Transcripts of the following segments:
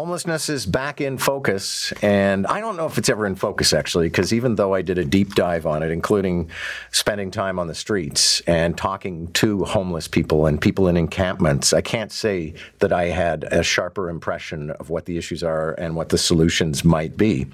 Homelessness is back in focus, and I don't know if it's ever in focus actually, because even though I did a deep dive on it, including spending time on the streets and talking to homeless people and people in encampments, I can't say that I had a sharper impression of what the issues are and what the solutions might be.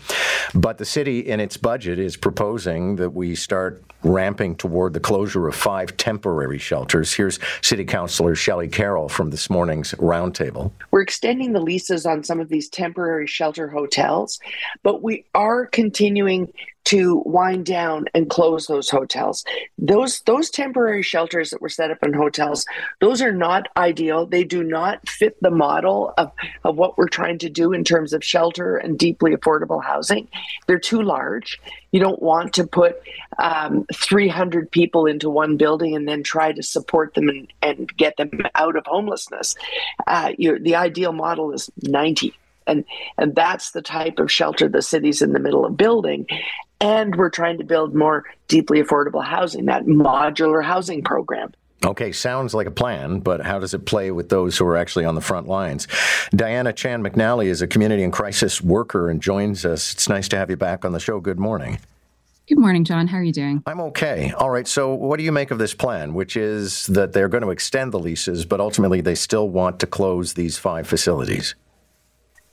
But the city, in its budget, is proposing that we start ramping toward the closure of five temporary shelters. Here's City Councillor Shelley Carroll from this morning's roundtable. We're extending the leases on some of these temporary shelter hotels, but we are continuing to wind down and close those hotels. Those those temporary shelters that were set up in hotels, those are not ideal. They do not fit the model of, of what we're trying to do in terms of shelter and deeply affordable housing. They're too large. You don't want to put um, 300 people into one building and then try to support them and, and get them out of homelessness. Uh, the ideal model is 90 and and that's the type of shelter the city's in the middle of building and we're trying to build more deeply affordable housing that modular housing program Okay, sounds like a plan, but how does it play with those who are actually on the front lines? Diana Chan McNally is a community and crisis worker and joins us. It's nice to have you back on the show. Good morning. Good morning, John. How are you doing? I'm okay. All right. So, what do you make of this plan, which is that they're going to extend the leases, but ultimately they still want to close these five facilities?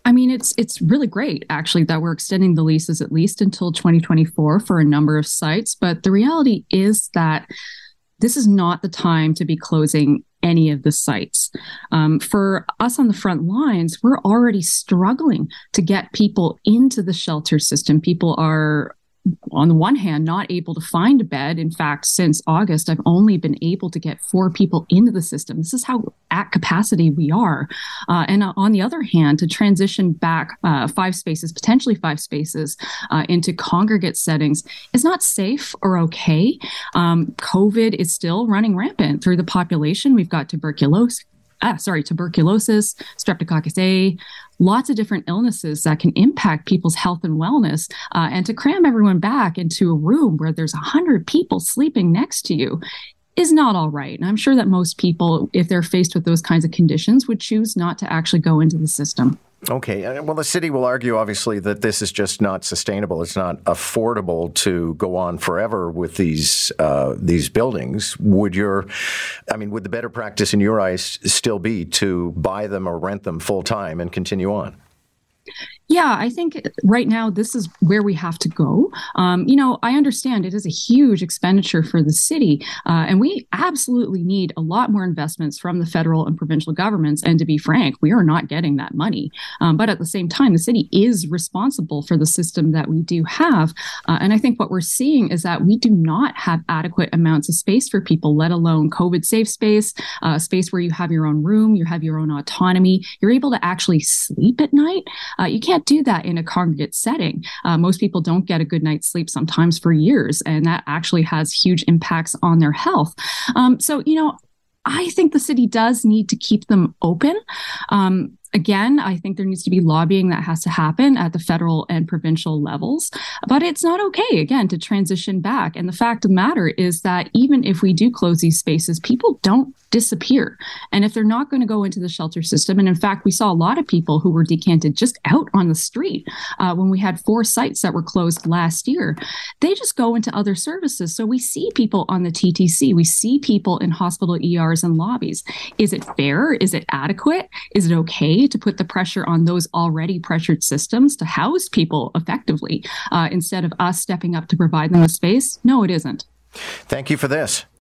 I mean, it's it's really great actually that we're extending the leases at least until 2024 for a number of sites. But the reality is that this is not the time to be closing any of the sites. Um, for us on the front lines, we're already struggling to get people into the shelter system. People are on the one hand, not able to find a bed. In fact, since August, I've only been able to get four people into the system. This is how at capacity we are. Uh, and on the other hand, to transition back uh, five spaces, potentially five spaces, uh, into congregate settings is not safe or okay. Um, COVID is still running rampant through the population. We've got tuberculosis, ah, sorry, tuberculosis, streptococcus A, lots of different illnesses that can impact people's health and wellness. Uh, and to cram everyone back into a room where there's 100 people sleeping next to you is not all right. And I'm sure that most people, if they're faced with those kinds of conditions, would choose not to actually go into the system. Okay. Uh, well, the city will argue, obviously, that this is just not sustainable. It's not affordable to go on forever with these uh, these buildings. Would your, I mean, would the better practice in your eyes still be to buy them or rent them full time and continue on? Yeah, I think right now this is where we have to go. Um, you know, I understand it is a huge expenditure for the city, uh, and we absolutely need a lot more investments from the federal and provincial governments. And to be frank, we are not getting that money. Um, but at the same time, the city is responsible for the system that we do have. Uh, and I think what we're seeing is that we do not have adequate amounts of space for people, let alone COVID safe space, uh, space where you have your own room, you have your own autonomy, you're able to actually sleep at night. Uh, you can't do that in a congregate setting. Uh, most people don't get a good night's sleep sometimes for years, and that actually has huge impacts on their health. Um, so, you know, I think the city does need to keep them open. Um, again, I think there needs to be lobbying that has to happen at the federal and provincial levels. But it's not okay, again, to transition back. And the fact of the matter is that even if we do close these spaces, people don't disappear. And if they're not going to go into the shelter system, and in fact, we saw a lot of people who were decanted just out on the street uh, when we had four sites that were closed last year, they just go into other services. So we see people on the TTC, we see people in hospital ERs and lobbies. Is it fair? Is it adequate? Is it okay to put the pressure on those already pressured systems to house people effectively uh, instead of us stepping up to provide them a space? No, it isn't. Thank you for this.